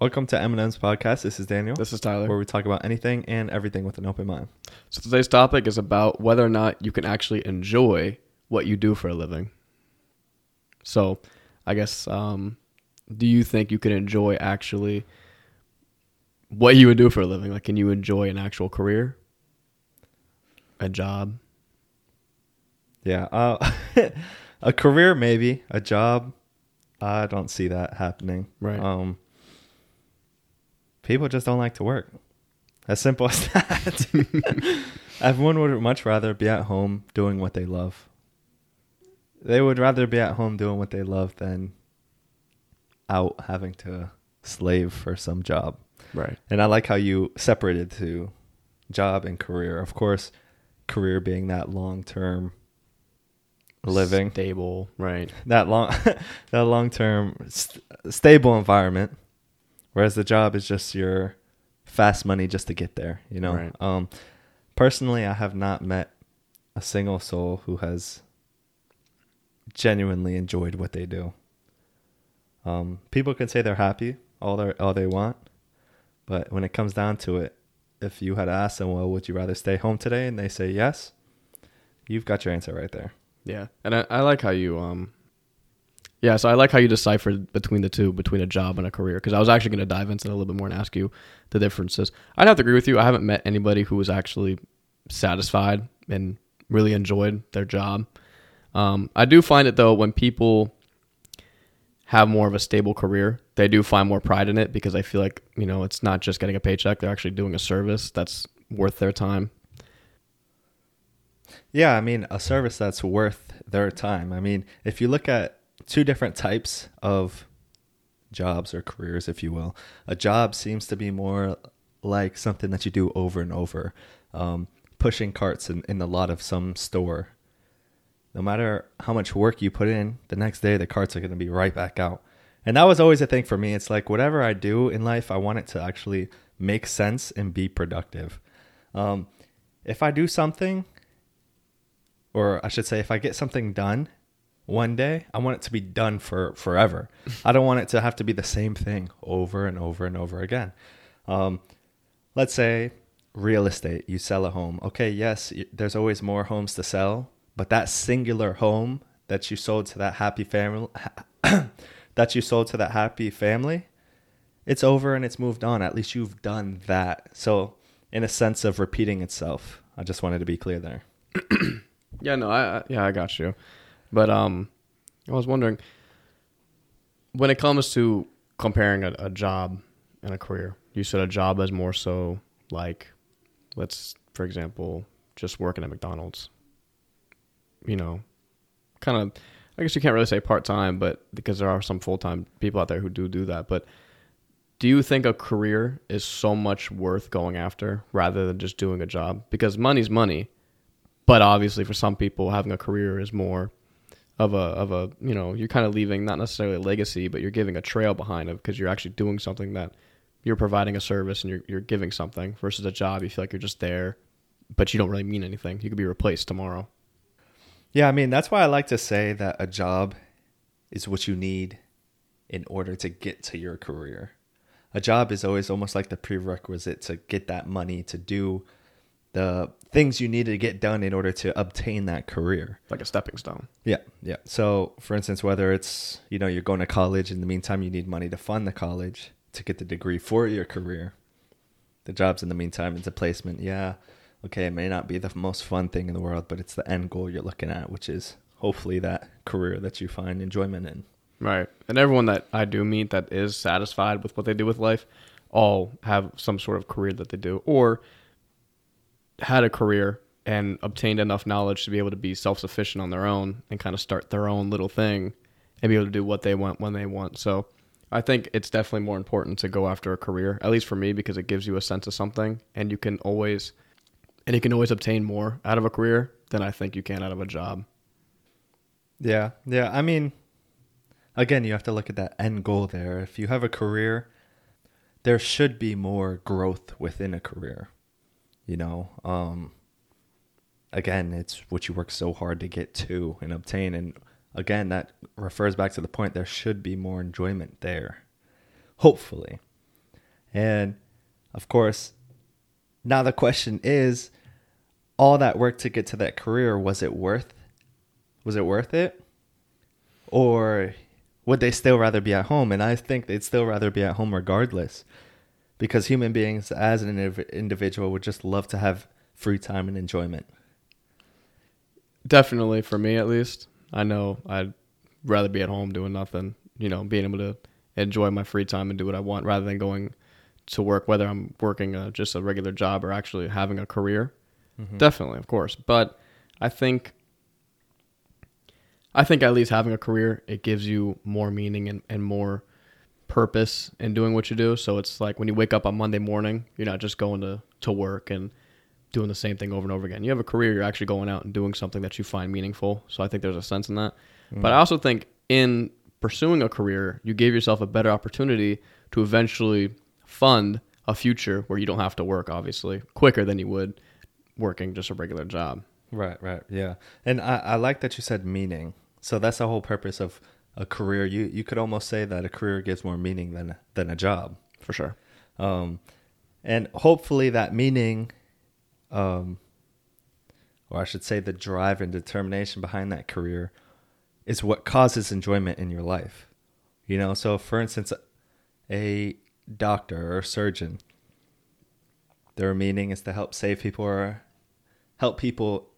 Welcome to Eminem's podcast. This is Daniel, This is Tyler. where we talk about anything and everything with an open mind. So today's topic is about whether or not you can actually enjoy what you do for a living. So, I guess, um, do you think you can enjoy actually what you would do for a living? Like, can you enjoy an actual career, a job? Yeah, uh, a career maybe, a job. I don't see that happening. Right. Um, people just don't like to work. As simple as that. Everyone would much rather be at home doing what they love. They would rather be at home doing what they love than out having to slave for some job. Right. And I like how you separated to job and career. Of course, career being that long term living, Stable. Right. that long that long term st- stable environment, whereas the job is just your fast money just to get there. You know. Right. Um, personally, I have not met a single soul who has genuinely enjoyed what they do. Um, people can say they're happy all they all they want, but when it comes down to it, if you had asked them, "Well, would you rather stay home today?" and they say yes, you've got your answer right there. Yeah. And I, I like how you, um, yeah, so I like how you deciphered between the two, between a job and a career, because I was actually going to dive into it a little bit more and ask you the differences. I'd have to agree with you. I haven't met anybody who was actually satisfied and really enjoyed their job. Um, I do find it though when people have more of a stable career, they do find more pride in it because I feel like you know it's not just getting a paycheck; they're actually doing a service that's worth their time. Yeah, I mean, a service that's worth their time. I mean, if you look at two different types of jobs or careers, if you will, a job seems to be more like something that you do over and over, um, pushing carts in, in a lot of some store. No matter how much work you put in, the next day the carts are going to be right back out. And that was always a thing for me. It's like whatever I do in life, I want it to actually make sense and be productive. Um, if I do something or I should say, if I get something done one day, I want it to be done for forever. I don't want it to have to be the same thing over and over and over again. Um, let's say real estate, you sell a home. Okay, yes, there's always more homes to sell, but that singular home that you sold to that happy family, that you sold to that happy family, it's over and it's moved on. At least you've done that. So, in a sense of repeating itself, I just wanted to be clear there. Yeah, no, I, I yeah, I got you. But um, I was wondering when it comes to comparing a, a job and a career. You said a job is more so like, let's for example, just working at McDonald's. You know, kind of. I guess you can't really say part time, but because there are some full time people out there who do do that. But do you think a career is so much worth going after rather than just doing a job? Because money's money but obviously for some people having a career is more of a of a you know you're kind of leaving not necessarily a legacy but you're giving a trail behind it because you're actually doing something that you're providing a service and you're you're giving something versus a job. You feel like you're just there but you don't really mean anything. You could be replaced tomorrow. Yeah, I mean, that's why I like to say that a job is what you need in order to get to your career. A job is always almost like the prerequisite to get that money to do the things you need to get done in order to obtain that career. like a stepping stone Yeah, yeah. So, for instance, whether it's, you know, you're going to college, in the meantime, you need money to fund the college to get the degree for your career. The job's in the meantime, it's a placement. Yeah, okay, it may not be the most fun thing in the world, but it's the end goal you're looking at, which is hopefully that career that you find enjoyment in. right and everyone that i do meet that is satisfied with what they do with life all have some sort of career that they do or had a career and obtained enough knowledge to be able to be self-sufficient on their own and kind of start their own little thing and be able to do what they want when they want so i think it's definitely more important to go after a career at least for me because it gives you a sense of something and you can always and you can always obtain more out of a career than i think you can out of a job Yeah, yeah. I mean, again, you have to look at that end goal there. If you have a career, there should be more growth within a career. You know, um, again, it's what you work so hard to get to and obtain. And again, that refers back to the point there should be more enjoyment there. Hopefully. And of course, now the question is all that work to get to that career was it worth was it worth it? Or would they still rather be at home? And I think they'd still rather be at home regardless. Because human beings as an individual would just love to have free time and enjoyment. Definitely for me at least. I know I'd rather be at home doing nothing, you know, being able to enjoy my free time and do what I want rather than going to work, whether I'm working a, just a regular job or actually having a career. Mm-hmm. Definitely, of course. But I think I think at least having a career, it gives you more meaning and, and more purpose in doing what you do. So it's like when you wake up on Monday morning, you're not just going to, to work and doing the same thing over and over again. You have a career, you're actually going out and doing something that you find meaningful. So I think there's a sense in that. Mm. But I also think in pursuing a career, you gave yourself a better opportunity to eventually fund a future where you don't have to work, obviously, quicker than you would working just a regular job. Right, right, yeah. And I, I like that you said meaning. So that's the whole purpose of a career. You you could almost say that a career gives more meaning than than a job. For sure. Um, and hopefully that meaning, um, or I should say the drive and determination behind that career, is what causes enjoyment in your life. You know, so for instance, a doctor or a surgeon, their meaning is to help save people or help people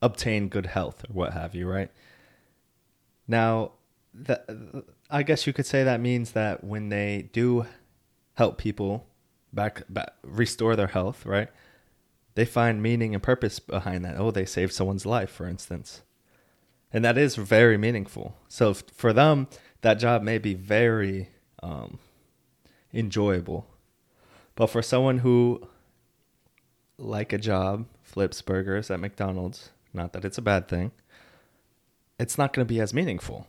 obtain good health or what have you, right? Now, I guess you could say that means that when they do help people back, back restore their health, right? They find meaning and purpose behind that. Oh, they saved someone's life, for instance. And that is very meaningful. So for them, that job may be very um, enjoyable. But for someone who, like a job, flips burgers at McDonald's, not that it's a bad thing, it's not going to be as meaningful,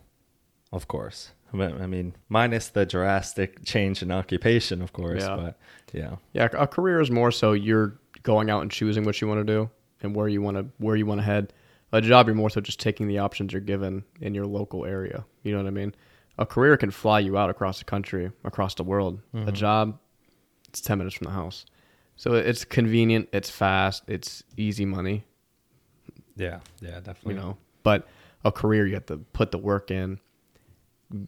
of course. But, I mean, minus the drastic change in occupation, of course. Yeah. But yeah, Yeah, a career is more so you're going out and choosing what you want to do and where you want to where you want to head. A job, you're more so just taking the options you're given in your local area. You know what I mean? A career can fly you out across the country, across the world. A mm-hmm. job, it's ten minutes from the house, so it's convenient, it's fast, it's easy money. yeah, yeah, definitely. You know, but a career, you have to put the work in.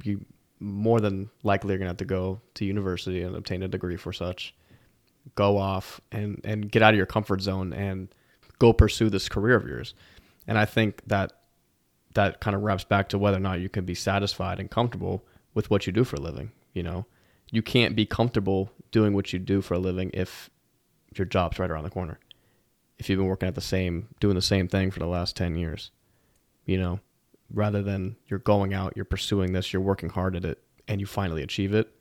You more than likely are gonna have to go to university and obtain a degree for such. Go off and and get out of your comfort zone and go pursue this career of yours. And I think that that kind of wraps back to whether or not you can be satisfied and comfortable with what you do for a living. You know, you can't be comfortable doing what you do for a living if your job's right around the corner. If you've been working at the same, doing the same thing for the last 10 years, you know, rather than you're going out, you're pursuing this, you're working hard at it, and you finally achieve it.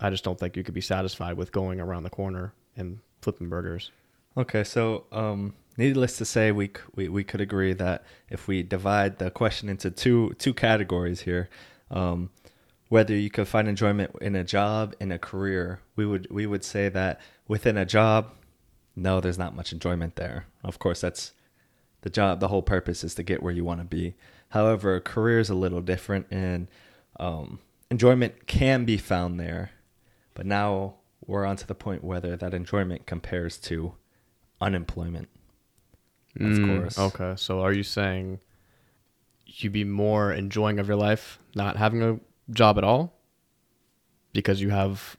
I just don't think you could be satisfied with going around the corner and flipping burgers. Okay, so um, needless to say, we, we we could agree that if we divide the question into two two categories here, um, whether you could find enjoyment in a job in a career, we would we would say that within a job, no, there's not much enjoyment there. Of course, that's the job. The whole purpose is to get where you want to be. However, a career is a little different, and um, enjoyment can be found there. But now we're on to the point whether that enjoyment compares to unemployment. Of Mm, course. Okay, so are you saying you'd be more enjoying of your life not having a job at all because you have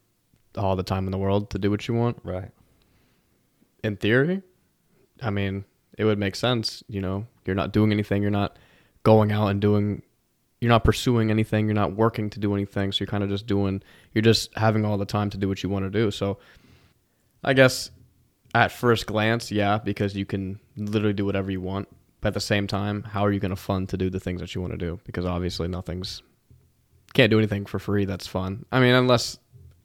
all the time in the world to do what you want? Right. in theory, I mean, it would make sense. You know, you're not doing anything. You're not going out and doing. You're not pursuing anything. You're not working to do anything. So you're kind of just doing. You're just having all the time to do what you want to do. So, I guess at first glance, yeah, because you can literally do whatever you want. But at the same time, how are you going to fund to do the things that you want to do? Because obviously, nothing's can't do anything for free that's fun. I mean, unless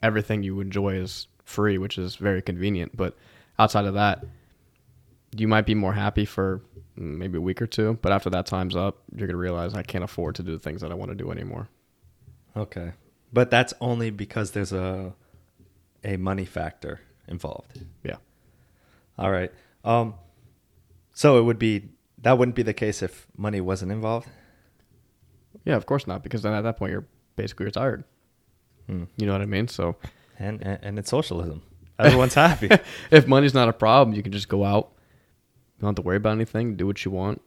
everything you enjoy is free, which is very convenient. But outside of that, you might be more happy for maybe a week or two, but after that time's up, you're gonna realize I can't afford to do the things that I want to do anymore. Okay. But that's only because there's a a money factor involved. Yeah. All right. Um so it would be that wouldn't be the case if money wasn't involved. Yeah, of course not, because then at that point you're basically retired. Hmm. You know what I mean? So and and, and it's socialism. Everyone's happy. if money's not a problem, you can just go out. You don't have to worry about anything. Do what you want.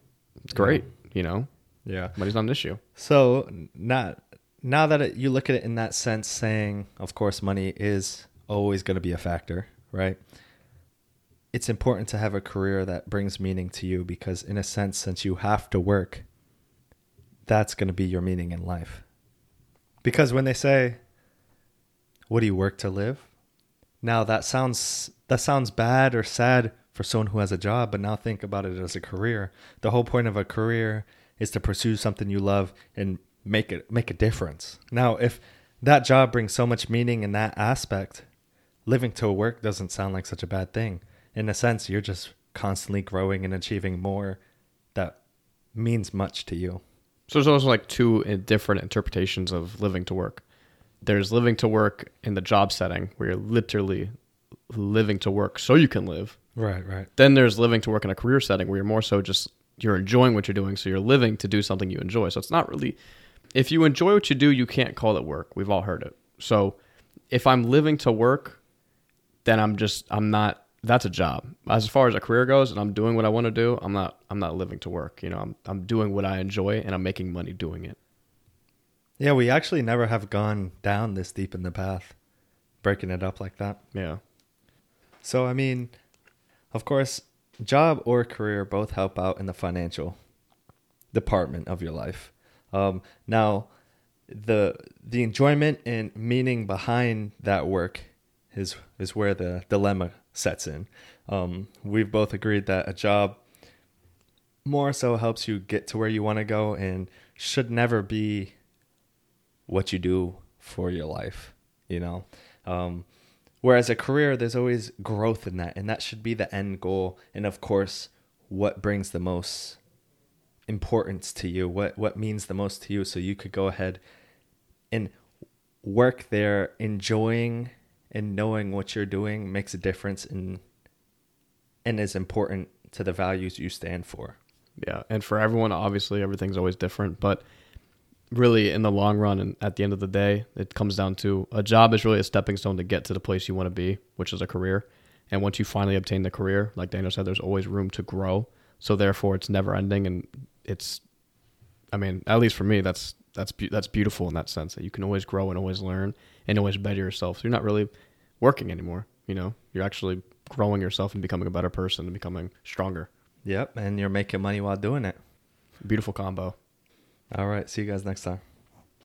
It's great. You know, yeah. money's not an issue. So not now that it, you look at it in that sense, saying, of course, money is always going to be a factor, right? It's important to have a career that brings meaning to you because, in a sense, since you have to work, that's going to be your meaning in life. Because when they say, "What do you work to live?" Now that sounds that sounds bad or sad for someone who has a job, but now think about it as a career. The whole point of a career is to pursue something you love and make it make a difference. Now, if that job brings so much meaning in that aspect, living to work doesn't sound like such a bad thing. In a sense, you're just constantly growing and achieving more that means much to you. So there's also like two uh, different interpretations of living to work. There's living to work in the job setting where you're literally living to work so you can live. Right, right. Then there's living to work in a career setting where you're more so just you're enjoying what you're doing, so you're living to do something you enjoy. So it's not really if you enjoy what you do, you can't call it work. We've all heard it. So if I'm living to work, then I'm just I'm not that's a job. As far as a career goes and I'm doing what I want to do, I'm not I'm not living to work. You know, I'm I'm doing what I enjoy and I'm making money doing it. Yeah, we actually never have gone down this deep in the path, breaking it up like that. Yeah. So, I mean, of course, job or career both help out in the financial department of your life. Um, now, the the enjoyment and meaning behind that work is is where the dilemma sets in. Um, we've both agreed that a job more so helps you get to where you want to go and should never be what you do for your life. You know. Um, Whereas a career, there's always growth in that, and that should be the end goal. And of course, what brings the most importance to you, what what means the most to you, so you could go ahead and work there, enjoying and knowing what you're doing makes a difference and and is important to the values you stand for. Yeah, and for everyone, obviously, everything's always different, but really, in the long run, and at the end of the day, it comes down to a job is really a stepping stone to get to the place you want to be, which is a career. And once you finally obtain the career, like Daniel said, there's always room to grow. So therefore, it's never ending, and it's, I mean, at least for me, that's that's that's beautiful in that sense that you can always grow and always learn and always better yourself. So you're not really working anymore. You know, you're actually growing yourself and becoming a better person and becoming stronger. Yep, and you're making money while doing it. Beautiful combo. All right, see you guys next time.